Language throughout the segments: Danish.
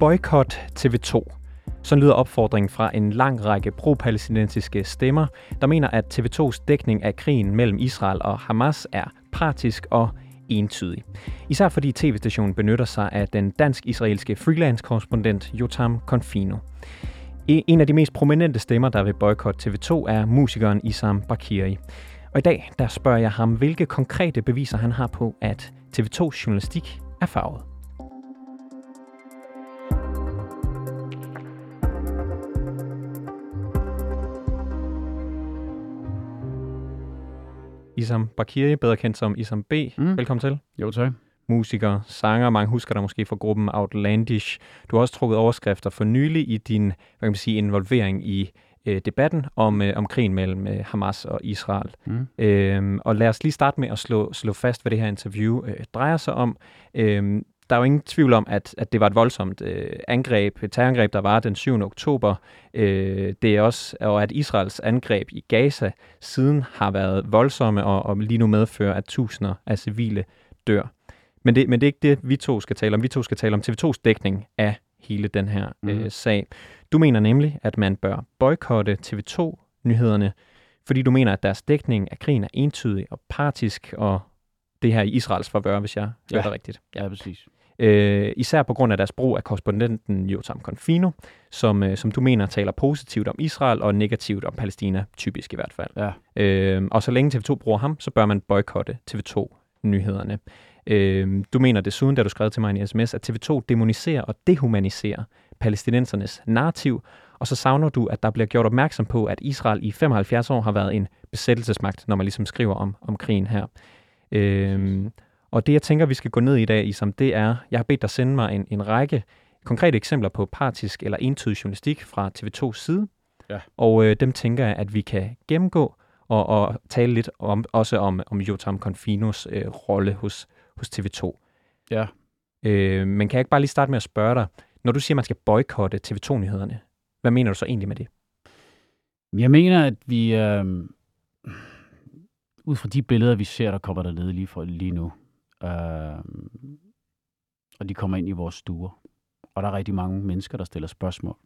Boykot TV2. Sådan lyder opfordringen fra en lang række pro-palæstinensiske stemmer, der mener, at TV2's dækning af krigen mellem Israel og Hamas er partisk og entydig. Især fordi tv-stationen benytter sig af den dansk-israelske freelance-korrespondent Jotam Confino. E, en af de mest prominente stemmer, der vil boykot TV2, er musikeren Isam Bakiri. Og i dag der spørger jeg ham, hvilke konkrete beviser han har på, at TV2's journalistik er farvet. Isam Bakiri, bedre kendt som Isam B. Mm. Velkommen til. Jo, tak. Musiker, sanger, mange husker dig måske fra gruppen Outlandish. Du har også trukket overskrifter for nylig i din hvad kan man sige, involvering i øh, debatten om, øh, om krigen mellem øh, Hamas og Israel. Mm. Øhm, og lad os lige starte med at slå, slå fast, hvad det her interview øh, drejer sig om. Øhm, der er jo ingen tvivl om, at, at det var et voldsomt øh, angreb, et terrorangreb, der var den 7. oktober. Øh, det er også, og at Israels angreb i Gaza siden har været voldsomme og, og lige nu medfører, at tusinder af civile dør. Men det, men det er ikke det, vi to skal tale om. Vi to skal tale om TV2's dækning af hele den her mm. øh, sag. Du mener nemlig, at man bør boykotte TV2-nyhederne, fordi du mener, at deres dækning af krigen er entydig og partisk, og det her i Israels favør, hvis jeg ja. hører det rigtigt. Ja præcis. Øh, især på grund af deres brug af korrespondenten Jotam Confino, som, øh, som du mener taler positivt om Israel og negativt om Palæstina, typisk i hvert fald. Ja. Øh, og så længe TV2 bruger ham, så bør man boykotte TV2-nyhederne. Øh, du mener desuden, da du skrev til mig i en sms, at TV2 demoniserer og dehumaniserer palæstinensernes narrativ, og så savner du, at der bliver gjort opmærksom på, at Israel i 75 år har været en besættelsesmagt, når man ligesom skriver om, om krigen her. Øh, og det, jeg tænker, vi skal gå ned i dag, Isam, det er, jeg har bedt dig sende mig en, en række konkrete eksempler på partisk eller entydig journalistik fra TV2's side. Ja. Og øh, dem tænker jeg, at vi kan gennemgå og, og tale lidt om, også om, om Jotam Confinos øh, rolle hos, hos TV2. Ja. Øh, men kan jeg ikke bare lige starte med at spørge dig, når du siger, at man skal boykotte TV2-nyhederne, hvad mener du så egentlig med det? Jeg mener, at vi, øh, ud fra de billeder, vi ser, der kommer der ned lige, for, lige nu, Øh, og de kommer ind i vores stuer. Og der er rigtig mange mennesker, der stiller spørgsmål.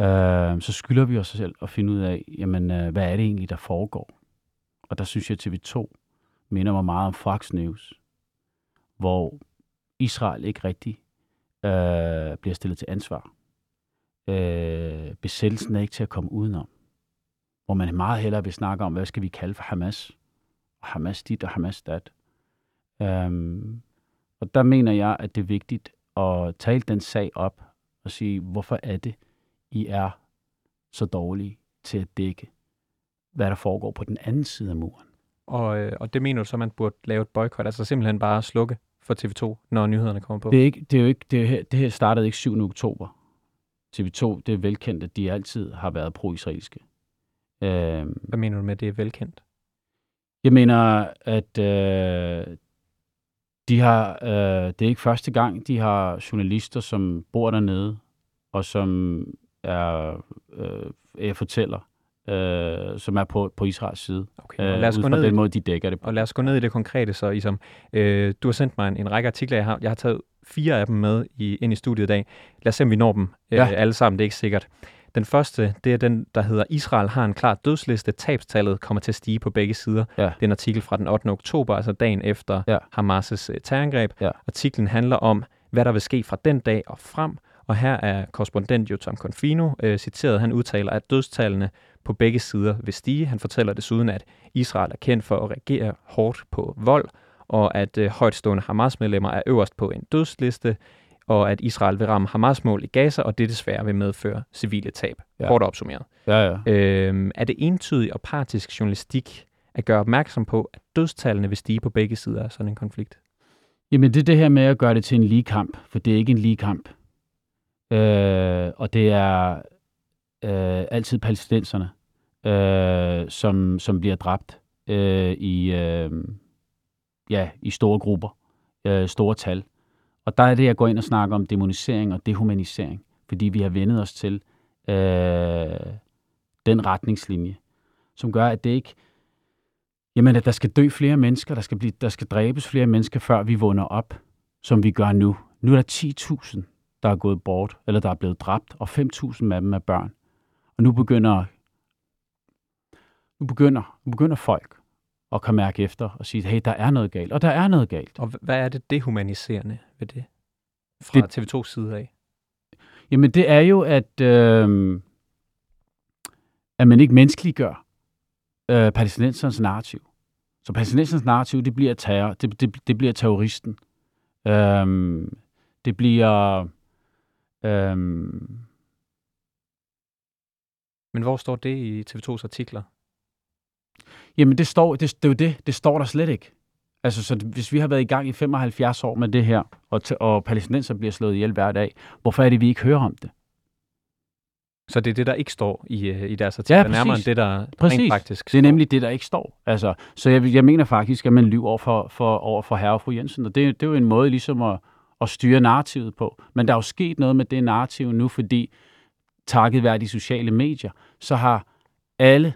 Øh, så skylder vi os selv at finde ud af, jamen, øh, hvad er det egentlig, der foregår? Og der synes jeg, at TV2 minder mig meget om Fox News, hvor Israel ikke rigtig øh, bliver stillet til ansvar. Øh, besættelsen er ikke til at komme udenom. Hvor man meget hellere vil snakke om, hvad skal vi kalde for Hamas? Hamas dit og Hamas dat. Øhm, og der mener jeg, at det er vigtigt at tale den sag op og sige, hvorfor er det, I er så dårlige til at dække, hvad der foregår på den anden side af muren. Og, øh, og det mener du så, man burde lave et boykot, altså simpelthen bare slukke for TV2, når nyhederne kommer på? Det, er ikke, det, er jo ikke, det, her, det her startede ikke 7. oktober. TV2, det er velkendt, at de altid har været pro-israelske. Øhm, Hvad mener du med, at det er velkendt? Jeg mener, at øh, de har, øh, det er ikke første gang, de har journalister, som bor dernede, og som er, øh, jeg fortæller, øh, som er på, på Israels side. Okay, øh, lad os gå ned den måde, de dækker det på. Og lad os gå ned i det konkrete så, Isam. Øh, du har sendt mig en, en række artikler, jeg har, jeg har taget fire af dem med i, ind i studiet i dag. Lad os se, om vi når dem øh, ja. alle sammen, det er ikke sikkert. Den første, det er den, der hedder Israel har en klar dødsliste. Tabstallet kommer til at stige på begge sider. Ja. Det er en artikel fra den 8. oktober, altså dagen efter ja. Hamas' uh, terrorangreb. Ja. Artiklen handler om, hvad der vil ske fra den dag og frem. Og her er korrespondent Jotam Confino uh, citeret. Han udtaler, at dødstallene på begge sider vil stige. Han fortæller desuden, at Israel er kendt for at reagere hårdt på vold, og at uh, højtstående Hamas-medlemmer er øverst på en dødsliste og at Israel vil ramme Hamas-mål i Gaza, og det desværre vil medføre civile tab. Ja. Hårdt opsummeret. Ja, ja. Øhm, er det entydig og partisk journalistik at gøre opmærksom på, at dødstallene vil stige på begge sider af sådan en konflikt? Jamen det er det her med at gøre det til en lige kamp, for det er ikke en lige kamp. Øh, og det er øh, altid palæstinenserne, øh, som, som bliver dræbt øh, i, øh, ja, i store grupper øh, store tal. Og der er det, jeg går ind og snakker om demonisering og dehumanisering, fordi vi har vendet os til øh, den retningslinje, som gør, at det ikke Jamen, at der skal dø flere mennesker, der skal, blive, der skal dræbes flere mennesker, før vi vågner op, som vi gør nu. Nu er der 10.000, der er gået bort, eller der er blevet dræbt, og 5.000 af dem er børn. Og nu begynder, nu begynder, nu begynder folk at kan mærke efter og sige, hey, der er noget galt, og der er noget galt. Og hvad er det dehumaniserende ved det? Fra det, TV2's side af? Jamen, det er jo, at, øh, at man ikke menneskeliggør øh, palæstinensernes narrativ. Så palæstinensernes narrativ, det bliver terror, det, det, det bliver terroristen. Øhm, det bliver... Øhm, Men hvor står det i TV2's artikler? Jamen, det, står, det, det er jo det. Det står der slet ikke. Altså, så hvis vi har været i gang i 75 år med det her, og, og palæstinenser bliver slået ihjel hver dag, hvorfor er det, vi ikke hører om det? Så det er det, der ikke står i, øh, i deres artikler, Ja, ja, nærmere end det, der Præcis. rent faktisk Det er står. nemlig det, der ikke står. Altså, så jeg, jeg mener faktisk, at man lyver over for, for, over for herre og fru Jensen, og det, det er jo en måde ligesom at, at styre narrativet på. Men der er jo sket noget med det narrativ nu, fordi takket være de sociale medier, så har alle,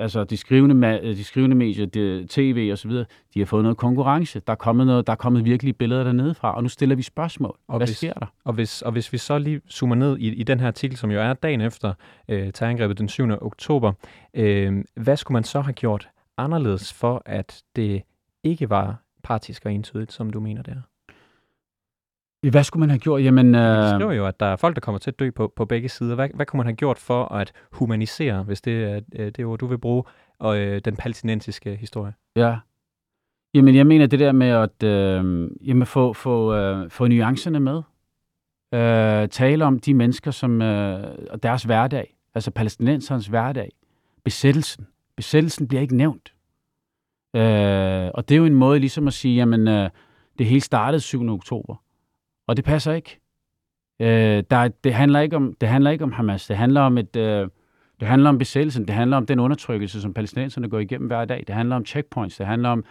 altså de skrivende, ma- de skrivende medier, de, tv og så videre, de har fået noget konkurrence. Der er kommet, noget, der er kommet virkelige billeder dernede fra, og nu stiller vi spørgsmål. Og Hvad hvis- sker der? Og hvis, og hvis vi så lige zoomer ned i, i den her artikel, som jo er dagen efter øh, terrorangrebet den 7. oktober, øh, hvad skulle man så have gjort anderledes for, at det ikke var partisk og entydigt, som du mener det er? Hvad skulle man have gjort? Jamen, øh, skriver jo, at der er folk, der kommer til at dø på, på begge sider. Hvad, hvad kunne man have gjort for at humanisere, hvis det er øh, det ord, du vil bruge, og øh, den palæstinensiske historie? Ja. Jamen, jeg mener det der med at øh, jamen, få, få, øh, få nuancerne med. Øh, tale om de mennesker, som øh, og deres hverdag, altså palæstinensernes hverdag. Besættelsen. Besættelsen bliver ikke nævnt. Øh, og det er jo en måde ligesom at sige, jamen, øh, det hele startede 7. oktober. Og det passer ikke. Øh, der, er- det, handler ikke om, det handler ikke om Hamas. Det handler om et... Øh, det handler om besættelsen, det handler om den undertrykkelse, som palæstinenserne går igennem hver dag. Det handler om checkpoints, det handler om,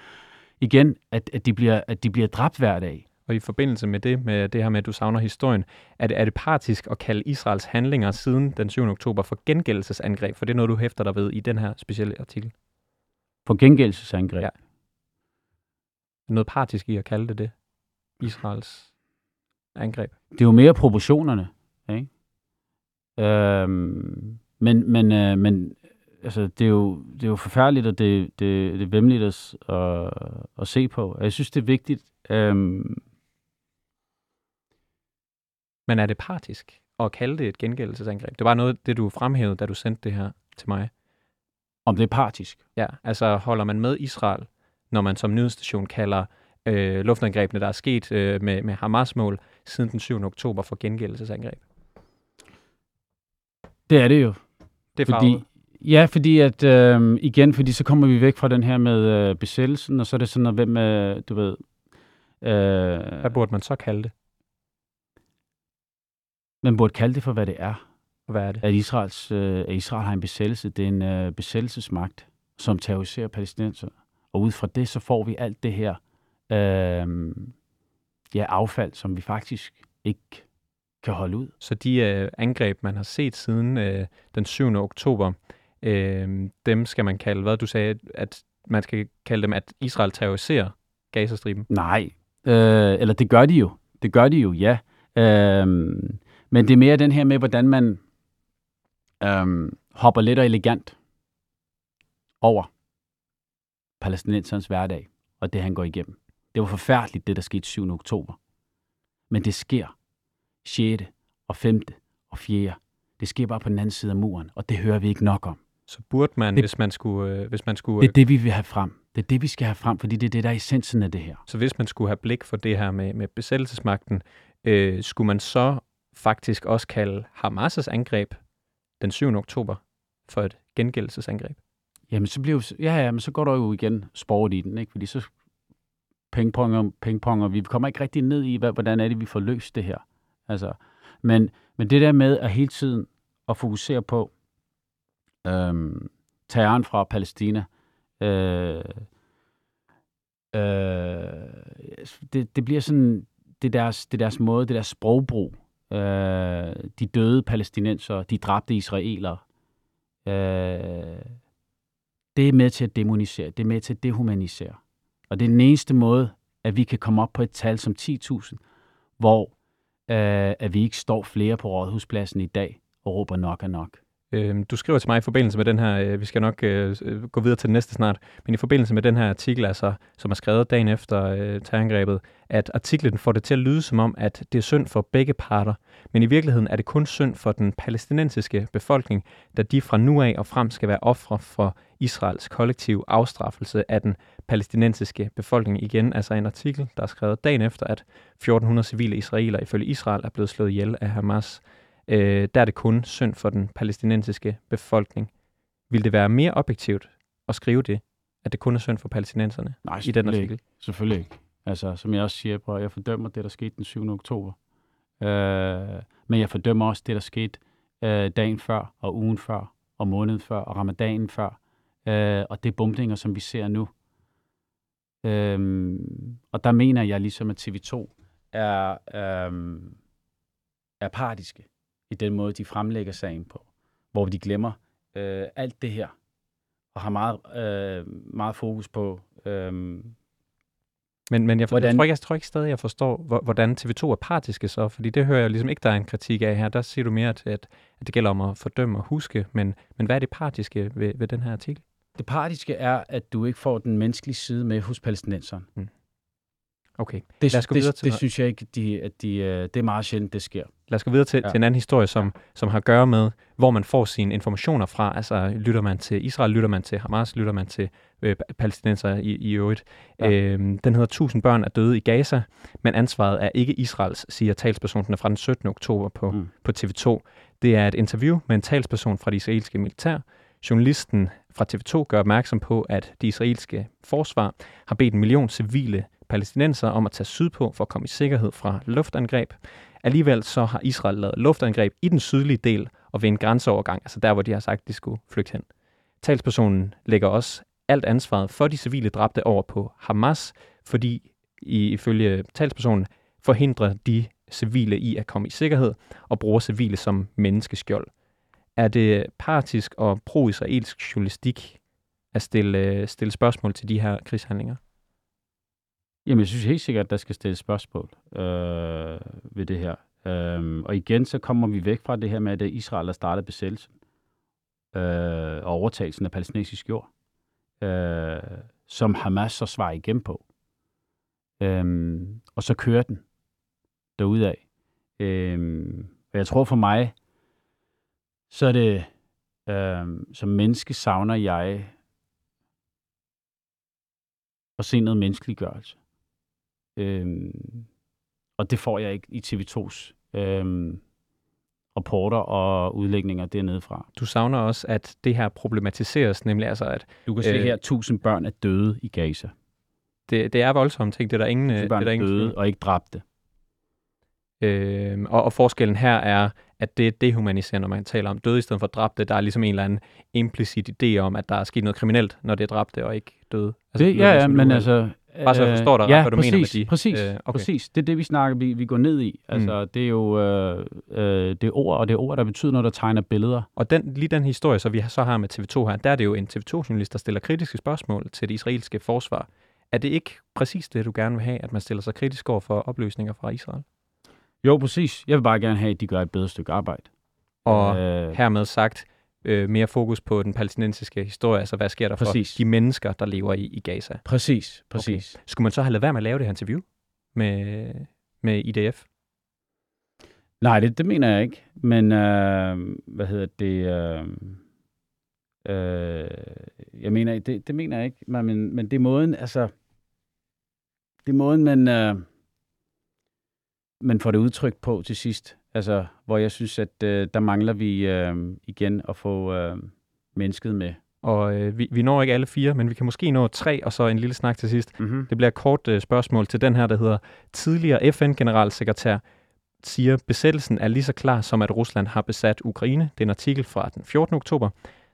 igen, at, at, de, bliver, at de bliver dræbt hver dag. Og i forbindelse med det, med det her med, at du savner historien, er det, er det partisk at kalde Israels handlinger siden den 7. oktober for gengældelsesangreb? For det er noget, du hæfter dig ved i den her specielle artikel. For gengældelsesangreb. Ja. Noget partisk i at kalde det det? Israels angreb? Det er jo mere proportionerne. Ikke? Øhm, men men, øh, men altså, det, er jo, det er jo forfærdeligt, og det, det, det er vemmeligt at, at, at se på. Og jeg synes, det er vigtigt. Øhm, Men er det partisk at kalde det et gengældelsesangreb? Det var noget, det du fremhævede, da du sendte det her til mig. om det er partisk. Ja, altså holder man med Israel, når man som nyhedsstation kalder øh, luftangrebene, der er sket øh, med, med Hamas-mål siden den 7. oktober for gengældelsesangreb? Det er det jo. Det er Fordi, farvet. ja, fordi at, øh, igen, fordi så kommer vi væk fra den her med øh, besættelsen, og så er det sådan, at hvem, øh, du ved, øh, Hvad burde man så kalde det? man burde kalde det for, hvad det er. Hvad er det? At, Israels, øh, at Israel har en besættelse. Det er en øh, besættelsesmagt, som terroriserer palæstinenser. Og ud fra det, så får vi alt det her øh, ja, affald, som vi faktisk ikke kan holde ud. Så de øh, angreb, man har set siden øh, den 7. oktober, øh, dem skal man kalde, hvad du sagde, at man skal kalde dem, at Israel terroriserer Gazastriben. Nej, øh, eller det gør de jo. Det gør de jo, ja. Øh, men det er mere den her med, hvordan man øh, hopper lidt og elegant over palæstinensernes hverdag, og det han går igennem. Det var forfærdeligt, det der skete 7. oktober. Men det sker 6. og 5. og 4. Det sker bare på den anden side af muren, og det hører vi ikke nok om. Så burde man, Det- hvis man skulle, øh, hvis man skulle, Det er det, vi vil have frem. Det er det, vi skal have frem, fordi det er det, der er essensen af det her. så hvis man skulle have blik for det her med, med besættelsesmagten, øh, skulle man så faktisk også kalde Hamas' angreb den 7. oktober for et gengældelsesangreb? Jamen, så bliver ja, ja, men så går der jo igen sport i den, ikke? Fordi så pingponger, pingponger, vi kommer ikke rigtig ned i, hvad, hvordan er det, vi får løst det her. Altså, men, men det der med at hele tiden at fokusere på øhm, terroren fra Palæstina, øh, øh, det, det bliver sådan, det er deres, det er deres måde, det er deres sprogbrug. Øh, de døde palæstinenser, de dræbte israelere. Øh, det er med til at demonisere, det er med til at dehumanisere. Og det er den eneste måde, at vi kan komme op på et tal som 10.000, hvor øh, at vi ikke står flere på rådhuspladsen i dag og råber nok er nok. Øh, du skriver til mig i forbindelse med den her, øh, vi skal nok øh, øh gå videre til den næste snart, men i forbindelse med den her artikel, altså, som er skrevet dagen efter øh, terrorangrebet, at artiklen får det til at lyde som om, at det er synd for begge parter, men i virkeligheden er det kun synd for den palæstinensiske befolkning, da de fra nu af og frem skal være ofre for Israels kollektive afstraffelse af den palæstinensiske befolkning. Igen altså en artikel, der er skrevet dagen efter, at 1400 civile israeler ifølge Israel er blevet slået ihjel af Hamas øh, der er det kun synd for den palæstinensiske befolkning. Vil det være mere objektivt at skrive det, at det kun er synd for palæstinenserne Nej, i den artikel? Ikke. Selvfølgelig ikke. Altså, som jeg også siger, på, jeg fordømmer det, der skete den 7. oktober. Øh, men jeg fordømmer også det, der skete øh, dagen før, og ugen før, og måneden før, og ramadanen før. Øh, og det bombninger, som vi ser nu. Øh, og der mener jeg ligesom, at TV2 er, øh, er partiske i den måde, de fremlægger sagen på, hvor de glemmer øh, alt det her, og har meget, øh, meget fokus på... Øh, men, men jeg, for, hvordan... jeg, tror ikke, jeg tror ikke stadig, jeg forstår, hvordan TV2 er partiske så, fordi det hører jeg ligesom ikke, der er en kritik af her. Der siger du mere, at, at, det gælder om at fordømme og huske, men, men hvad er det partiske ved, ved den her artikel? Det partiske er, at du ikke får den menneskelige side med hos palæstinenseren. Mm. Okay, det, Lad os gå videre det, til det synes jeg ikke, de, at de, øh, det er meget sjældent, det sker. Lad os gå videre til, ja. til en anden historie, som, som har at gøre med, hvor man får sine informationer fra. Altså, lytter man til Israel, lytter man til Hamas, lytter man til øh, palæstinenser i, i øvrigt. Ja. Øhm, den hedder 1000 børn er døde i Gaza, men ansvaret er ikke Israels, siger talspersonen fra den 17. oktober på, mm. på TV2. Det er et interview med en talsperson fra det israelske militær. Journalisten fra TV2 gør opmærksom på, at det israelske forsvar har bedt en million civile palæstinenser om at tage sydpå for at komme i sikkerhed fra luftangreb. Alligevel så har Israel lavet luftangreb i den sydlige del og ved en grænseovergang, altså der, hvor de har sagt, de skulle flygte hen. Talspersonen lægger også alt ansvaret for de civile dræbte over på Hamas, fordi ifølge talspersonen forhindrer de civile i at komme i sikkerhed og bruger civile som menneskeskjold. Er det partisk og pro-israelsk journalistik at stille, øh, stille spørgsmål til de her krigshandlinger? Jamen, jeg synes helt sikkert, at der skal stilles spørgsmål øh, ved det her. Øh, og igen, så kommer vi væk fra det her med, at Israel har startet besættelsen øh, og overtagelsen af palæstinensisk jord, øh, som Hamas så svarer igen på. Øh, og så kører den derudad. Øh, og jeg tror for mig, så er det, øh, som menneske savner jeg at se noget menneskeliggørelse. Øhm, og det får jeg ikke i TV2's øhm, rapporter og udlægninger dernede fra. Du savner også, at det her problematiseres, nemlig altså, at... Du kan se øh, her, tusind børn er døde i Gaza. Det, det er voldsomt ting, det er der ingen... Børn det er der døde ingen, og ikke dræbte. Øh, og, og forskellen her er, at det er dehumaniserende, når man taler om døde i stedet for dræbte. Der er ligesom en eller anden implicit idé om, at der er sket noget kriminelt, når det er dræbte og ikke døde. Altså, det, ja, ja, men altså, Bare så jeg forstår dig, ja, hvad du præcis, mener med de. Præcis, øh, okay. præcis. Det er det, vi snakker, vi, vi går ned i. Altså, mm. det er jo øh, øh, det er ord, og det er ord, der betyder noget, der tegner billeder. Og den, lige den historie, så vi så har med TV2 her, der er det jo en TV2-journalist, der stiller kritiske spørgsmål til det israelske forsvar. Er det ikke præcis det, du gerne vil have, at man stiller sig kritisk over for opløsninger fra Israel? Jo, præcis. Jeg vil bare gerne have, at de gør et bedre stykke arbejde. Og øh, hermed sagt, øh, mere fokus på den palæstinensiske historie, altså hvad sker der præcis. for de mennesker, der lever i, i Gaza. Præcis, præcis. Okay. Skulle man så have lavet være med at lave det her interview med, med IDF? Nej, det, det mener jeg ikke. Men øh, hvad hedder det? Øh, øh, jeg mener, det, det mener jeg ikke. Men, men det er måden, altså, det er måden, man, øh, man får det udtrykt på til sidst. Altså, hvor jeg synes, at øh, der mangler vi øh, igen at få øh, mennesket med. Og øh, vi, vi når ikke alle fire, men vi kan måske nå tre, og så en lille snak til sidst. Mm-hmm. Det bliver et kort øh, spørgsmål til den her, der hedder Tidligere FN-generalsekretær siger, besættelsen er lige så klar som, at Rusland har besat Ukraine. Det er en artikel fra den 14. oktober.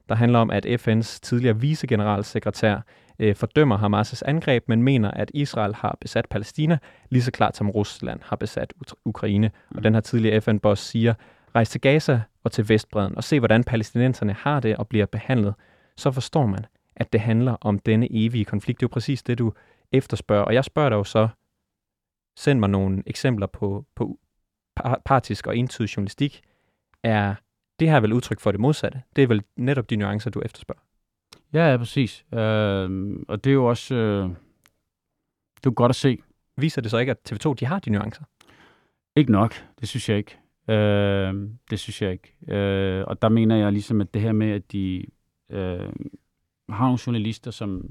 Der handler om, at FN's tidligere vicegeneralsekretær øh, fordømmer Hamas' angreb, men mener, at Israel har besat Palæstina lige så klart som Rusland har besat Ukraine. Og den her tidligere FN-boss siger, rejs til Gaza og til Vestbreden og se, hvordan palæstinenserne har det og bliver behandlet. Så forstår man, at det handler om denne evige konflikt. Det er jo præcis det, du efterspørger. Og jeg spørger dig jo så, send mig nogle eksempler på, på partisk og entydig journalistik. Er det her vel udtryk for det modsatte? Det er vel netop de nuancer, du efterspørger? Ja, ja, præcis. Øh, og det er jo også øh, det er godt at se. Viser det så ikke, at TV2 de har de nuancer? Ikke nok, det synes jeg ikke. Øh, det synes jeg ikke. Øh, og der mener jeg ligesom, at det her med, at de øh, har nogle journalister, som,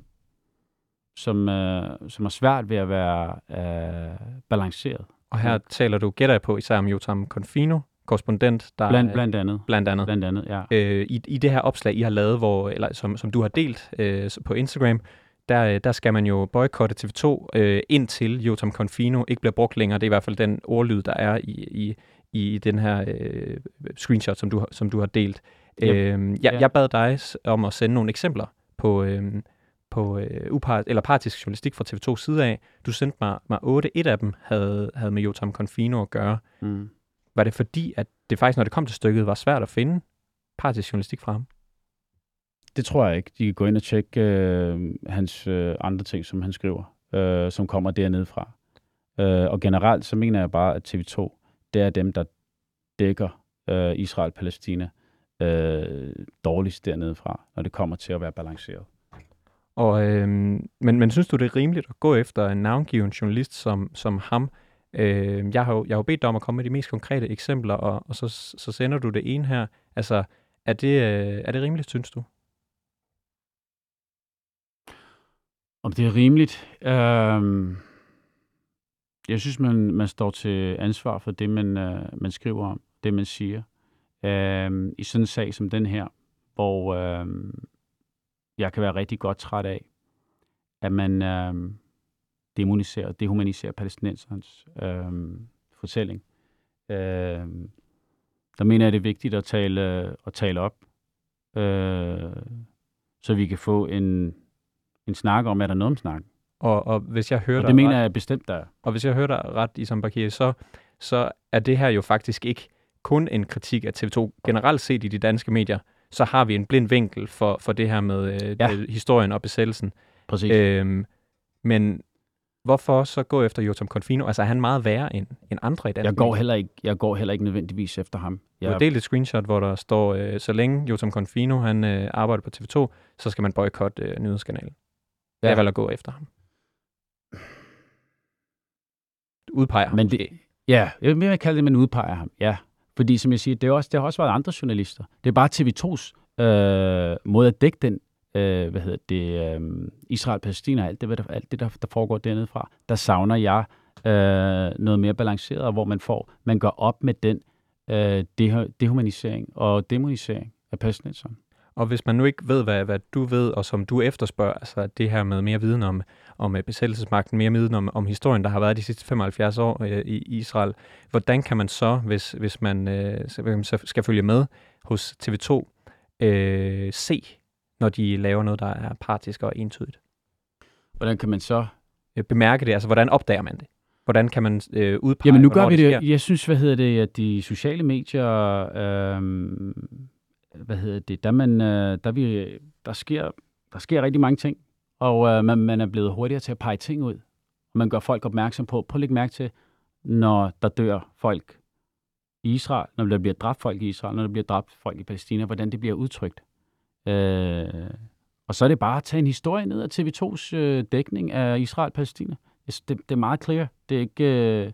som, øh, som er svært ved at være øh, balanceret. Og her taler du, gætter jeg på, især om Jotam Confino, korrespondent, der blandt, blandt andet. Blandt andet. Blandt andet, ja. Øh, i, I det her opslag, I har lavet, hvor, eller som, som du har delt øh, på Instagram, der, der skal man jo boykotte TV2, øh, indtil Jotam Confino ikke bliver brugt længere. Det er i hvert fald den ordlyd, der er i, i, i den her øh, screenshot, som du, som du har delt. Yep. Øh, jeg, ja. jeg bad dig om at sende nogle eksempler på, øh, på øh, upart, eller partisk journalistik fra TV2 side af. Du sendte mig, mig 8. Et af dem havde, havde med Jotam Confino at gøre. Mm. Var det fordi, at det faktisk, når det kom til stykket, var svært at finde partisk journalistik fra ham? Det tror jeg ikke. De kan gå ind og tjekke øh, hans øh, andre ting, som han skriver, øh, som kommer dernede fra. Øh, og generelt så mener jeg bare, at TV2, det er dem, der dækker øh, Israel-Palæstina øh, dårligst dernede fra, når det kommer til at være balanceret. Og, øh, men, men synes du, det er rimeligt at gå efter en navngiven journalist som, som ham? Øh, jeg, har jo, jeg har jo bedt dig om at komme med de mest konkrete eksempler, og, og så, så sender du det ene her. Altså, er det, øh, er det rimeligt, synes du? Om det er rimeligt? Øh, jeg synes, man, man står til ansvar for det, man, øh, man skriver om, det man siger. Øh, I sådan en sag som den her, hvor øh, jeg kan være rigtig godt træt af, at man øh, demoniserer og dehumaniserer palæstinensernes øh, fortælling. Øh, der mener jeg, det er vigtigt at tale, at tale op, øh, så vi kan få en, en snak om, er der noget om snakken. Og, og hvis jeg hører og det mener ret, jeg bestemt, der Og hvis jeg hører dig ret, Isam Bakir, så, så er det her jo faktisk ikke kun en kritik af TV2. Generelt set i de danske medier, så har vi en blind vinkel for, for det her med øh, ja. historien og besættelsen. Præcis. Øhm, men hvorfor så gå efter Jotam Confino? Altså er han meget værre end, end andre i Danmark? Jeg går, heller ikke, jeg går heller ikke nødvendigvis efter ham. Jeg har delt et screenshot, hvor der står, øh, så længe Jotam Confino han, øh, arbejder på TV2, så skal man boykotte øh, nyhedskanalen. Ja. Jeg vil at gå efter ham. Udpeger ham Men det, Ja, jeg vil kalde det, at man udpeger ham. Ja, fordi som jeg siger, det, er også, det har også været andre journalister. Det er bare TV2's øh, måde at dække den, øh, hvad hedder det, øh, Israel-Palæstina og alt det, der, alt det der, der foregår dernede fra. Der savner jeg øh, noget mere balanceret, hvor man får, man går op med den øh, dehumanisering og demonisering af palæstinenserne. Og hvis man nu ikke ved, hvad, hvad du ved, og som du efterspørger, altså det her med mere viden om, om øh, besættelsesmagten, mere viden om, om historien, der har været de sidste 75 år øh, i Israel, hvordan kan man så, hvis, hvis man øh, skal følge med hos TV2, øh, se, når de laver noget, der er partisk og entydigt? Hvordan kan man så øh, bemærke det? Altså, hvordan opdager man det? Hvordan kan man øh, udpege, Jamen nu gør vi det. det jeg synes, hvad hedder det, at de sociale medier, øh, hvad hedder det, der, man, øh, der, vi, der, sker, der sker rigtig mange ting, og øh, man, man er blevet hurtigere til at pege ting ud. Man gør folk opmærksom på, prøv at lægge mærke til, når der dør folk i Israel, når der bliver dræbt folk i Israel, når der bliver dræbt folk i Palæstina, hvordan det bliver udtrykt. Øh, og så er det bare at tage en historie ned af TV2's øh, dækning af Israel-Palæstina. Det, det er meget clear. Det er ikke, øh,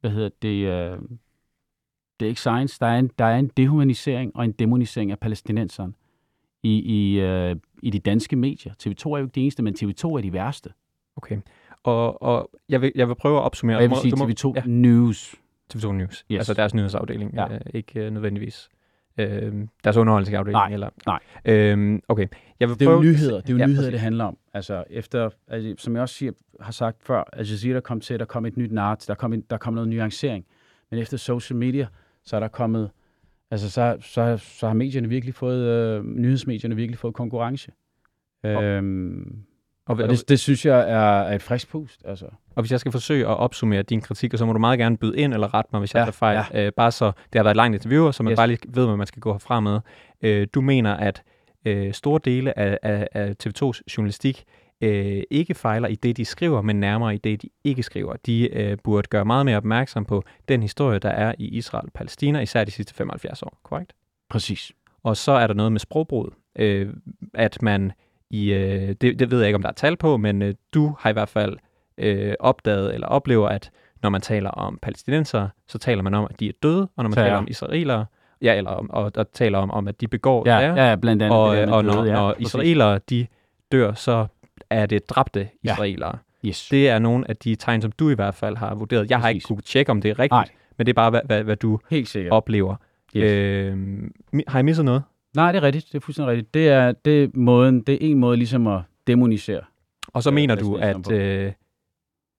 hvad hedder det, øh, det er ikke science. Der er en, der er en dehumanisering og en demonisering af palæstinenserne i, i, øh, i de danske medier. TV2 er jo ikke det eneste, men TV2 er de værste. Okay. Og, og jeg, vil, jeg vil prøve at opsummere. Og jeg vil sige TV2 ja. News. TV2 News. Yes. Altså deres nyhedsafdeling. Ja. Øh, ikke øh, nødvendigvis øh, deres underholdningsafdeling. Nej, eller? nej. Øh, okay. Jeg vil det er prøve... jo nyheder, det er jo ja, nyheder, det handler om. Altså, efter, altså, som jeg også siger, har sagt før, Al Jazeera kom til, der kom et nyt nart, der kom, en, der kom noget nuancering. Men efter social media, så er der kommet Altså, så, så, så har medierne virkelig fået, øh, nyhedsmedierne virkelig fået konkurrence. Øhm, og, og det, det synes jeg er, et frisk pust. Altså. Og hvis jeg skal forsøge at opsummere din kritik, så må du meget gerne byde ind eller rette mig, hvis ja, jeg har fejl. Ja. Øh, bare så det har været et langt interview, så man yes. bare lige ved, hvad man skal gå herfra med. Øh, du mener, at øh, store dele af, af, af TV2's journalistik øh, ikke fejler i det, de skriver, men nærmere i det, de ikke skriver. De øh, burde gøre meget mere opmærksom på den historie, der er i Israel og Palæstina, især de sidste 75 år, korrekt? Præcis. Og så er der noget med sprogbrud, øh, at man i, øh, det, det ved jeg ikke, om der er tal på, men øh, du har i hvert fald øh, opdaget eller oplever, at når man taler om palæstinenser, så taler man om, at de er døde, og når man Tager. taler om israelere, ja, eller om, og, og taler om, om, at de begår ja, ja, ja, blandt andet. Og, og når, ja, når israelere, de dør, så er det dræbte israelere. Ja. Yes. Det er nogle af de tegn, som du i hvert fald har vurderet. Jeg Præcis. har ikke kunnet tjekke, om det er rigtigt, Nej. men det er bare, hvad, hvad, hvad du Helt sikkert. oplever. Yes. Øh, har jeg misset noget? Nej, det er rigtigt. Det er fuldstændig rigtigt. Det er, det er, måden, det er en måde ligesom at demonisere. Og så mener du, at... Øh,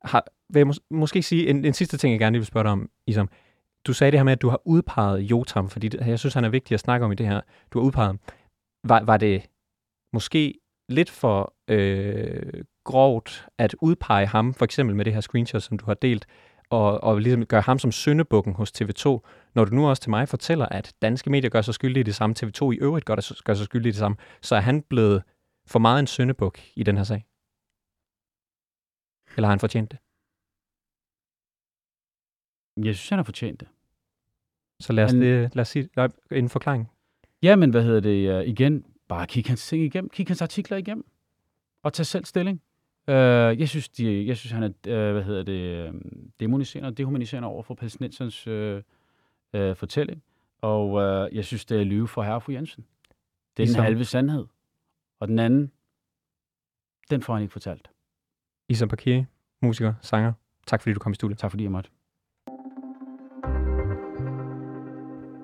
har, vil jeg mås- måske sige en, en sidste ting, jeg gerne vil spørge dig om, Isam. Du sagde det her med, at du har udpeget Jotam, fordi det, jeg synes, han er vigtig at snakke om i det her. Du har udpeget Var, var det måske lidt for øh, grovt at udpege ham, for eksempel med det her screenshot, som du har delt, og, og ligesom gøre ham som syndebukken hos TV2, når du nu også til mig fortæller, at danske medier gør sig skyldige i det samme, TV2 i øvrigt gør, gør sig skyldige i det samme, så er han blevet for meget en syndebuk i den her sag? Eller har han fortjent det? Jeg synes, han har fortjent det. Så lad os, han... det, lad os sige en forklaring. Ja, men hvad hedder det? Uh, igen, bare kig hans ting igennem. Kig hans artikler igennem. Og tag selv stilling. Uh, jeg, synes, de, jeg synes, han er, uh, hvad hedder det, demoniserende og dehumaniserende over for palæstinensernes uh, uh, fortælling. Og uh, jeg synes, det er lyve for herre og fru Jensen. Det er den halve sandhed. Og den anden, den får han ikke fortalt. Isam Bakiri, musiker, sanger. Tak fordi du kom i studiet. Tak fordi jeg måtte.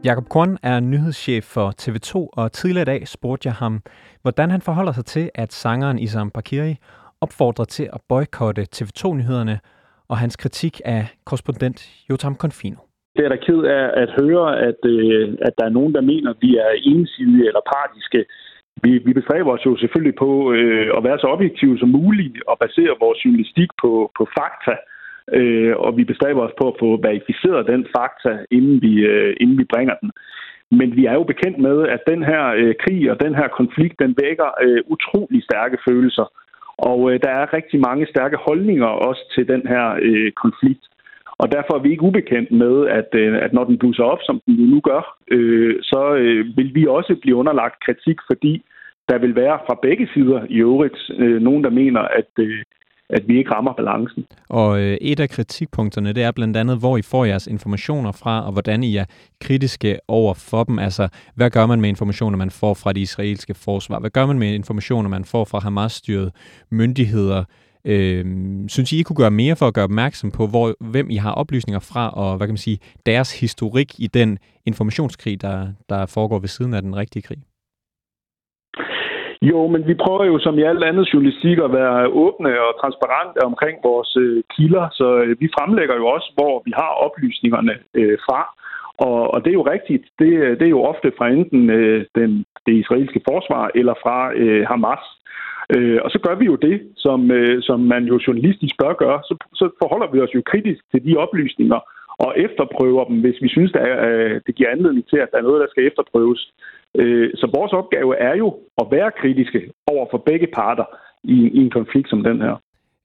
Jakob Korn er nyhedschef for TV2, og tidligere i dag spurgte jeg ham, hvordan han forholder sig til, at sangeren Isam Bakiri opfordrer til at boykotte TV2-nyhederne, og hans kritik af korrespondent Jotam Confino. Det er da ked af at høre, at, øh, at der er nogen, der mener, at vi er ensidige eller partiske vi, vi bestræber os jo selvfølgelig på øh, at være så objektive som muligt og basere vores journalistik på, på fakta. Øh, og vi bestræber os på at få verificeret den fakta, inden vi, øh, inden vi bringer den. Men vi er jo bekendt med, at den her øh, krig og den her konflikt, den vækker øh, utrolig stærke følelser. Og øh, der er rigtig mange stærke holdninger også til den her øh, konflikt. Og derfor er vi ikke ubekendt med, at, øh, at når den blusser op, som den nu gør, øh, så øh, vil vi også blive underlagt kritik, fordi der vil være fra begge sider i øvrigt øh, nogen, der mener, at, øh, at vi ikke rammer balancen. Og øh, et af kritikpunkterne, det er blandt andet, hvor I får jeres informationer fra, og hvordan I er kritiske over for dem. Altså, hvad gør man med informationer, man får fra det israelske forsvar? Hvad gør man med informationer, man får fra Hamas-styret myndigheder? Øh, synes I, I kunne gøre mere for at gøre opmærksom på, hvor, hvem I har oplysninger fra, og hvad kan man sige, deres historik i den informationskrig, der, der foregår ved siden af den rigtige krig? Jo, men vi prøver jo som i alt andet journalistik at være åbne og transparente omkring vores øh, kilder, så øh, vi fremlægger jo også, hvor vi har oplysningerne øh, fra. Og, og det er jo rigtigt. Det, øh, det er jo ofte fra enten øh, den, det israelske forsvar eller fra øh, Hamas. Øh, og så gør vi jo det, som, øh, som man jo journalistisk bør gøre. Så, så forholder vi os jo kritisk til de oplysninger og efterprøver dem, hvis vi synes, at øh, det giver anledning til, at der er noget, der skal efterprøves. Øh, så vores opgave er jo at være kritiske over for begge parter i, i en konflikt som den her.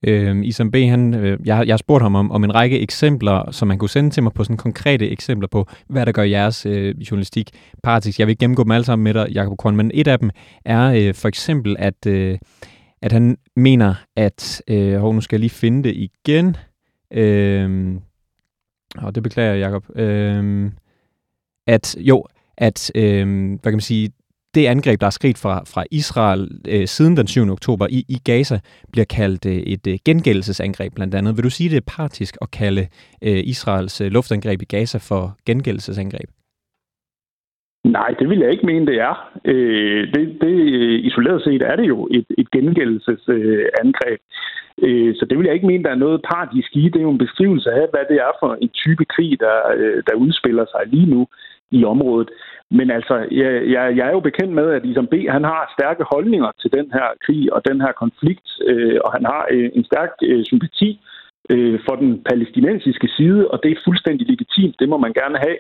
Øh, Isam B., han, øh, jeg, jeg har spurgt ham om, om en række eksempler, som man kunne sende til mig på sådan konkrete eksempler på, hvad der gør jeres øh, journalistik partisk. Jeg vil ikke gennemgå dem alle sammen med dig, Jacob Korn, men et af dem er øh, for eksempel, at, øh, at han mener, at, øh, hov, nu skal jeg lige finde det igen, øh, og det beklager jeg, Jacob, øh, at jo, at øh, hvad kan man sige, det angreb, der er sket fra, fra Israel øh, siden den 7. oktober i, i Gaza, bliver kaldt øh, et øh, gengældelsesangreb blandt andet. Vil du sige, det er partisk at kalde øh, Israels øh, luftangreb i Gaza for gengældelsesangreb? Nej, det vil jeg ikke mene, det er. Øh, det, det, isoleret set er det jo et, et gengældelsesangreb. Øh, Øh, så det vil jeg ikke mene, der er noget paradis i. Det er jo en beskrivelse af, hvad det er for en type krig, der, øh, der udspiller sig lige nu. i området. Men altså, jeg, jeg, jeg er jo bekendt med, at Isam B. han har stærke holdninger til den her krig og den her konflikt, øh, og han har øh, en stærk øh, sympati øh, for den palæstinensiske side, og det er fuldstændig legitimt, det må man gerne have.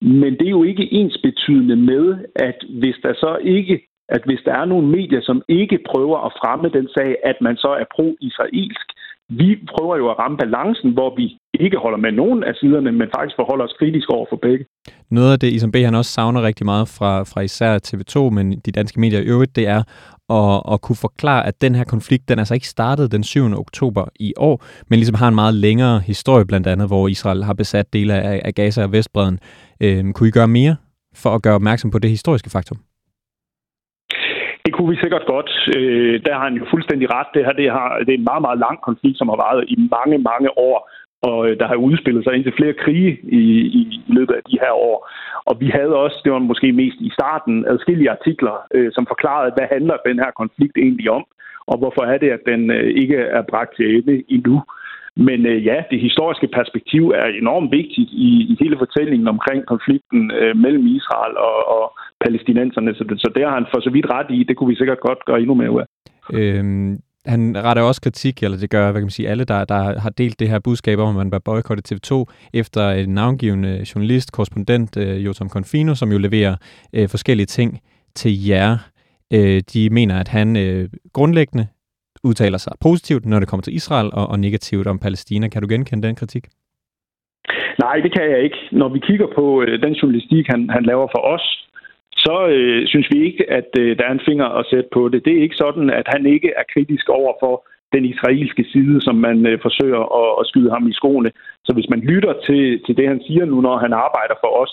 Men det er jo ikke ensbetydende med, at hvis der så ikke at hvis der er nogle medier, som ikke prøver at fremme den sag, at man så er pro-israelsk. Vi prøver jo at ramme balancen, hvor vi ikke holder med nogen af siderne, men faktisk forholder os kritisk over for begge. Noget af det, Isam B. han også savner rigtig meget fra, fra især TV2, men de danske medier i øvrigt, det er at, at kunne forklare, at den her konflikt, den altså ikke startede den 7. oktober i år, men ligesom har en meget længere historie blandt andet, hvor Israel har besat dele af, af Gaza og Vestbreden. Øhm, kunne I gøre mere for at gøre opmærksom på det historiske faktum? Det kunne vi sikkert godt. Øh, der har han jo fuldstændig ret. Det her det, har, det er en meget, meget lang konflikt, som har varet i mange, mange år og øh, der har udspillet sig indtil flere krige i, i løbet af de her år. Og vi havde også, det var måske mest i starten, adskillige artikler, øh, som forklarede, hvad handler den her konflikt egentlig om, og hvorfor er det, at den øh, ikke er bragt til ende endnu. Men øh, ja, det historiske perspektiv er enormt vigtigt i, i hele fortællingen omkring konflikten øh, mellem Israel og, og palæstinenserne. Så, så der har han for så vidt ret i. Det kunne vi sikkert godt gøre endnu mere ud af. Øhm, han retter også kritik, eller det gør hvad kan man sige, alle, der, der har delt det her budskab om, at man bør boykotte TV2, efter en navngivende journalist, korrespondent, øh, Jotam Confino, som jo leverer øh, forskellige ting til jer. Øh, de mener, at han øh, grundlæggende udtaler sig positivt, når det kommer til Israel, og, og negativt om Palæstina. Kan du genkende den kritik? Nej, det kan jeg ikke. Når vi kigger på øh, den journalistik, han, han laver for os, så øh, synes vi ikke, at øh, der er en finger at sætte på det. Det er ikke sådan, at han ikke er kritisk over for den israelske side, som man øh, forsøger at, at skyde ham i skoene. Så hvis man lytter til, til det, han siger nu, når han arbejder for os,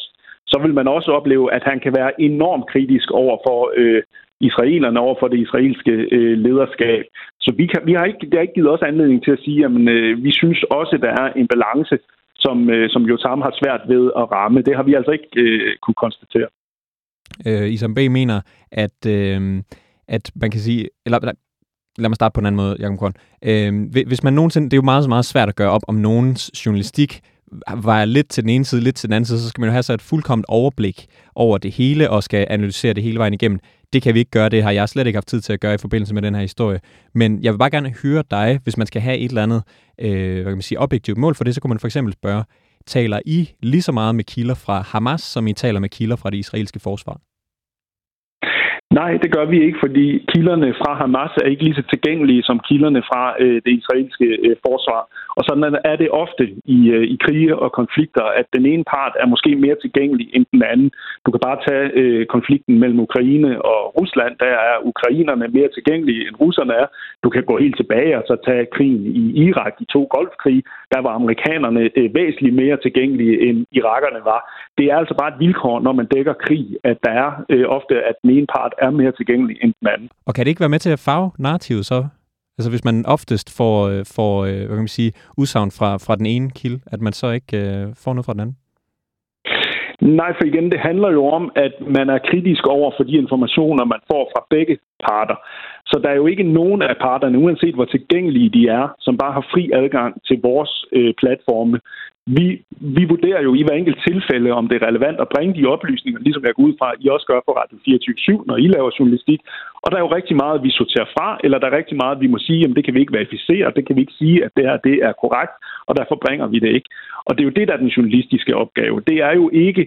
så vil man også opleve, at han kan være enormt kritisk over for øh, israelerne, over for det israelske øh, lederskab. Så vi, kan, vi har ikke, det har ikke givet os anledning til at sige, at øh, vi synes også, at der er en balance, som, øh, som Jotam har svært ved at ramme. Det har vi altså ikke øh, kunne konstatere. Øh, Isam B. mener, at, øh, at man kan sige, eller lad mig starte på en anden måde, Jacob Korn. Øh, hvis man nogensinde, det er jo meget, meget svært at gøre op, om nogens journalistik vejer lidt til den ene side, lidt til den anden side, så skal man jo have så et fuldkommen overblik over det hele, og skal analysere det hele vejen igennem. Det kan vi ikke gøre, det har jeg slet ikke haft tid til at gøre i forbindelse med den her historie. Men jeg vil bare gerne høre dig, hvis man skal have et eller andet øh, hvad kan man sige, objektivt mål for det, så kunne man for eksempel spørge, taler I lige så meget med kilder fra Hamas, som I taler med kilder fra det israelske forsvar? Nej, det gør vi ikke, fordi kilderne fra Hamas er ikke lige så tilgængelige som kilderne fra øh, det israelske øh, forsvar. Og sådan er det ofte i, øh, i krige og konflikter, at den ene part er måske mere tilgængelig end den anden. Du kan bare tage øh, konflikten mellem Ukraine og Rusland. Der er ukrainerne mere tilgængelige end russerne er. Du kan gå helt tilbage og så tage krigen i Irak, de to golfkrige. Der var amerikanerne øh, væsentligt mere tilgængelige end irakerne var. Det er altså bare et vilkår, når man dækker krig, at der er øh, ofte, at den ene part er mere tilgængelig end den anden. Og kan det ikke være med til at farve narrativet så? Altså hvis man oftest får, øh, får øh, hvad kan man sige, udsagn fra, fra den ene kilde, at man så ikke øh, får noget fra den anden? Nej, for igen, det handler jo om, at man er kritisk over for de informationer, man får fra begge parter. Så der er jo ikke nogen af parterne, uanset hvor tilgængelige de er, som bare har fri adgang til vores øh, platforme. Vi, vi vurderer jo i hver enkelt tilfælde, om det er relevant at bringe de oplysninger, ligesom jeg går ud fra, at I også gør på Radio 24 når I laver journalistik. Og der er jo rigtig meget, vi sorterer fra, eller der er rigtig meget, vi må sige, at det kan vi ikke verificere, det kan vi ikke sige, at det her det er korrekt, og derfor bringer vi det ikke. Og det er jo det, der er den journalistiske opgave. Det er jo ikke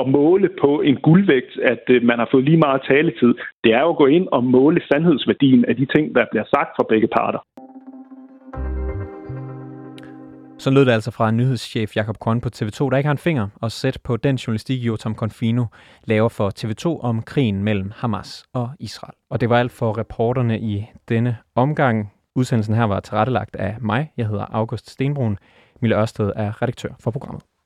at måle på en guldvægt, at øh, man har fået lige meget taletid. Det er jo at gå ind og måle sandhedsværdien af de ting, der bliver sagt fra begge parter. Så lød det altså fra nyhedschef Jakob Korn på TV2, der ikke har en finger og sæt på den journalistik, Jotam Confino laver for TV2 om krigen mellem Hamas og Israel. Og det var alt for reporterne i denne omgang. Udsendelsen her var tilrettelagt af mig. Jeg hedder August Stenbrun. Mille Ørsted er redaktør for programmet.